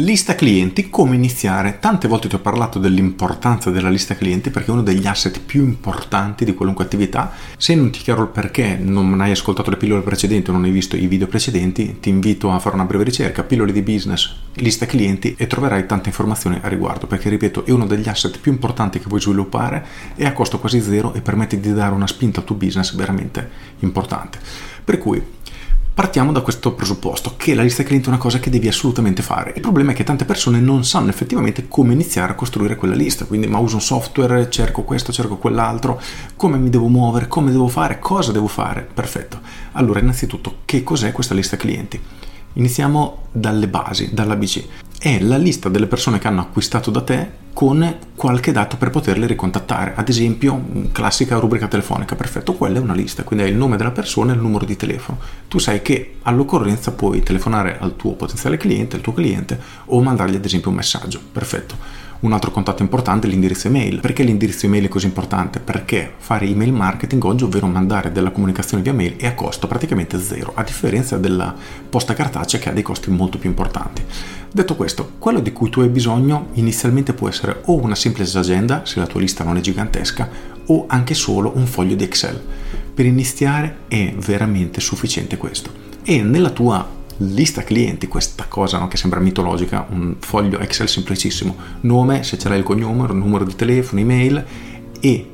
Lista clienti, come iniziare? Tante volte ti ho parlato dell'importanza della lista clienti perché è uno degli asset più importanti di qualunque attività. Se non ti chiaro il perché, non hai ascoltato le pillole precedenti o non hai visto i video precedenti, ti invito a fare una breve ricerca, pillole di business, lista clienti e troverai tante informazioni a riguardo perché ripeto è uno degli asset più importanti che puoi sviluppare e a costo quasi zero e permette di dare una spinta al tuo business veramente importante. Per cui Partiamo da questo presupposto, che la lista clienti è una cosa che devi assolutamente fare. Il problema è che tante persone non sanno effettivamente come iniziare a costruire quella lista, quindi ma uso un software, cerco questo, cerco quell'altro, come mi devo muovere, come devo fare, cosa devo fare. Perfetto. Allora, innanzitutto, che cos'è questa lista clienti? Iniziamo dalle basi, dall'ABC. È la lista delle persone che hanno acquistato da te con qualche dato per poterle ricontattare. Ad esempio, classica rubrica telefonica, perfetto, quella è una lista, quindi hai il nome della persona e il numero di telefono. Tu sai che all'occorrenza puoi telefonare al tuo potenziale cliente, al tuo cliente o mandargli ad esempio un messaggio, perfetto. Un altro contatto importante è l'indirizzo email. Perché l'indirizzo email è così importante? Perché fare email marketing oggi, ovvero mandare della comunicazione via mail, è a costo praticamente zero, a differenza della posta cartacea che ha dei costi molto più importanti. Detto questo, quello di cui tu hai bisogno inizialmente può essere o una semplice agenda, se la tua lista non è gigantesca, o anche solo un foglio di Excel. Per iniziare è veramente sufficiente questo. E nella tua lista clienti, questa cosa no, che sembra mitologica, un foglio Excel semplicissimo, nome, se ce l'hai il cognome, numero di telefono, email e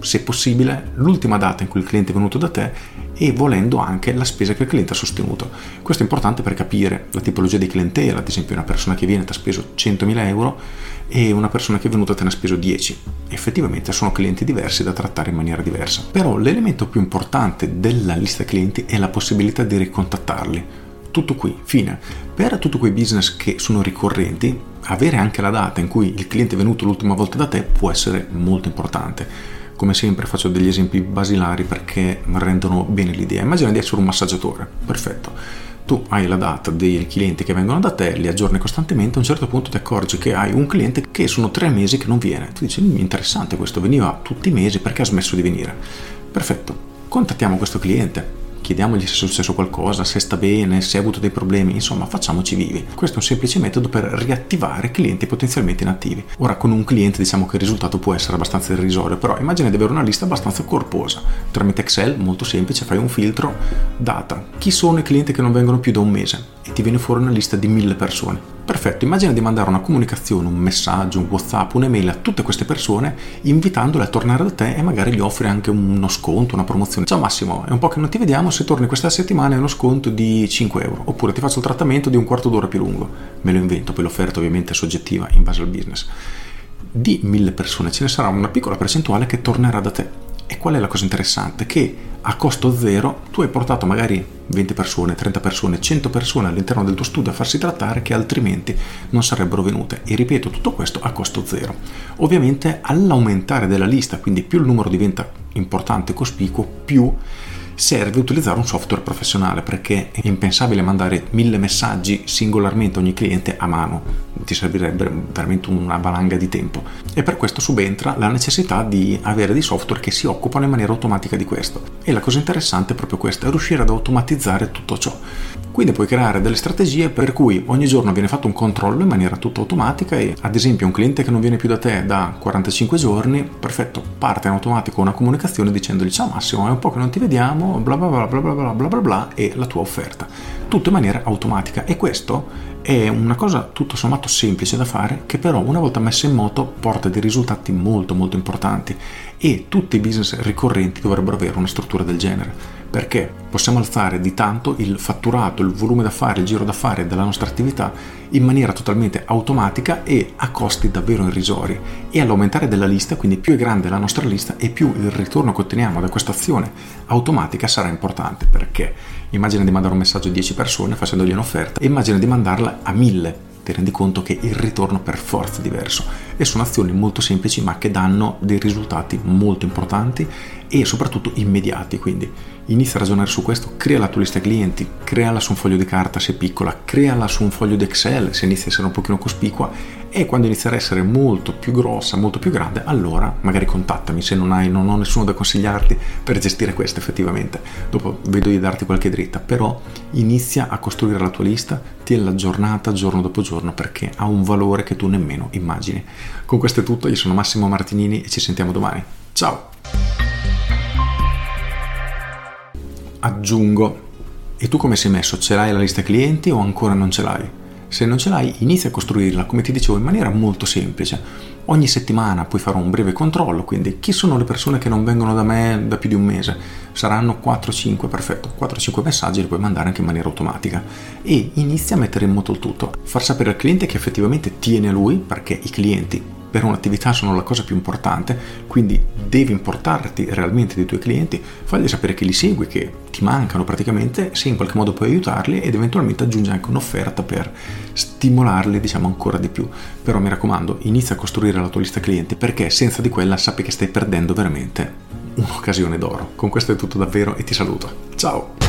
se possibile l'ultima data in cui il cliente è venuto da te e volendo anche la spesa che il cliente ha sostenuto. Questo è importante per capire la tipologia di clientela, ad esempio una persona che viene ti ha speso 100.000 euro e una persona che è venuta te ne ha speso 10. Effettivamente sono clienti diversi da trattare in maniera diversa. Però l'elemento più importante della lista clienti è la possibilità di ricontattarli tutto qui, fine. Per tutti quei business che sono ricorrenti, avere anche la data in cui il cliente è venuto l'ultima volta da te può essere molto importante. Come sempre faccio degli esempi basilari perché rendono bene l'idea. Immagina di essere un massaggiatore, perfetto. Tu hai la data dei clienti che vengono da te, li aggiorni costantemente, a un certo punto ti accorgi che hai un cliente che sono tre mesi che non viene. Tu dici, interessante questo, veniva tutti i mesi perché ha smesso di venire. Perfetto, contattiamo questo cliente, chiediamogli se è successo qualcosa, se sta bene, se ha avuto dei problemi, insomma facciamoci vivi. Questo è un semplice metodo per riattivare clienti potenzialmente inattivi. Ora con un cliente diciamo che il risultato può essere abbastanza irrisorio, però immagina di avere una lista abbastanza corposa. Tramite Excel, molto semplice, fai un filtro, data, chi sono i clienti che non vengono più da un mese e ti viene fuori una lista di mille persone Perfetto, immagina di mandare una comunicazione, un messaggio, un WhatsApp, un'email a tutte queste persone invitandole a tornare da te e magari gli offri anche uno sconto, una promozione. Ciao Massimo, è un po' che non ti vediamo, se torni questa settimana è uno sconto di 5 euro. Oppure ti faccio il trattamento di un quarto d'ora più lungo. Me lo invento, poi l'offerta ovviamente è soggettiva in base al business. Di mille persone ce ne sarà una piccola percentuale che tornerà da te e qual è la cosa interessante? Che a costo zero tu hai portato magari 20 persone, 30 persone, 100 persone all'interno del tuo studio a farsi trattare che altrimenti non sarebbero venute. E ripeto, tutto questo a costo zero. Ovviamente all'aumentare della lista, quindi più il numero diventa importante e cospicuo, più serve utilizzare un software professionale perché è impensabile mandare mille messaggi singolarmente a ogni cliente a mano, ti servirebbe veramente una valanga di tempo e per questo subentra la necessità di avere dei software che si occupano in maniera automatica di questo e la cosa interessante è proprio questa, è riuscire ad automatizzare tutto ciò. Quindi puoi creare delle strategie per cui ogni giorno viene fatto un controllo in maniera tutto automatica e ad esempio un cliente che non viene più da te da 45 giorni, perfetto, parte in automatico una comunicazione dicendogli ciao Massimo, è un po' che non ti vediamo, bla bla bla bla bla bla bla bla bla e la tua offerta. Tutto in maniera automatica e questo è una cosa tutto sommato semplice da fare che però una volta messa in moto porta dei risultati molto molto importanti e tutti i business ricorrenti dovrebbero avere una struttura del genere. Perché possiamo alzare di tanto il fatturato, il volume d'affari, il giro d'affari della nostra attività in maniera totalmente automatica e a costi davvero irrisori. E all'aumentare della lista, quindi più è grande la nostra lista e più il ritorno che otteniamo da questa azione automatica sarà importante perché immagina di mandare un messaggio a 10 persone facendogli un'offerta e immagina di mandarla a 1000 ti rendi conto che il ritorno per forza è diverso e sono azioni molto semplici ma che danno dei risultati molto importanti e soprattutto immediati, quindi inizia a ragionare su questo, crea la tua lista clienti, creala su un foglio di carta se piccola, creala su un foglio di Excel se inizia a essere un pochino cospicua e quando inizierà a essere molto più grossa, molto più grande, allora magari contattami se non hai, non ho nessuno da consigliarti per gestire questo effettivamente. Dopo vedo di darti qualche dritta, però inizia a costruire la tua lista, tienila aggiornata giorno dopo giorno perché ha un valore che tu nemmeno immagini. Con questo è tutto, io sono Massimo Martinini e ci sentiamo domani. Ciao! Aggiungo. E tu come sei messo? Ce l'hai la lista clienti o ancora non ce l'hai? Se non ce l'hai, inizia a costruirla, come ti dicevo, in maniera molto semplice. Ogni settimana puoi fare un breve controllo, quindi chi sono le persone che non vengono da me da più di un mese? Saranno 4-5, perfetto, 4-5 messaggi li puoi mandare anche in maniera automatica. E inizia a mettere in moto il tutto, far sapere al cliente che effettivamente tiene a lui, perché i clienti per un'attività sono la cosa più importante, quindi devi importarti realmente dei tuoi clienti, fagli sapere che li segui, che ti mancano praticamente, se in qualche modo puoi aiutarli ed eventualmente aggiungi anche un'offerta per stimolarli diciamo ancora di più. Però mi raccomando, inizia a costruire la tua lista clienti perché senza di quella sappi che stai perdendo veramente un'occasione d'oro. Con questo è tutto davvero e ti saluto. Ciao!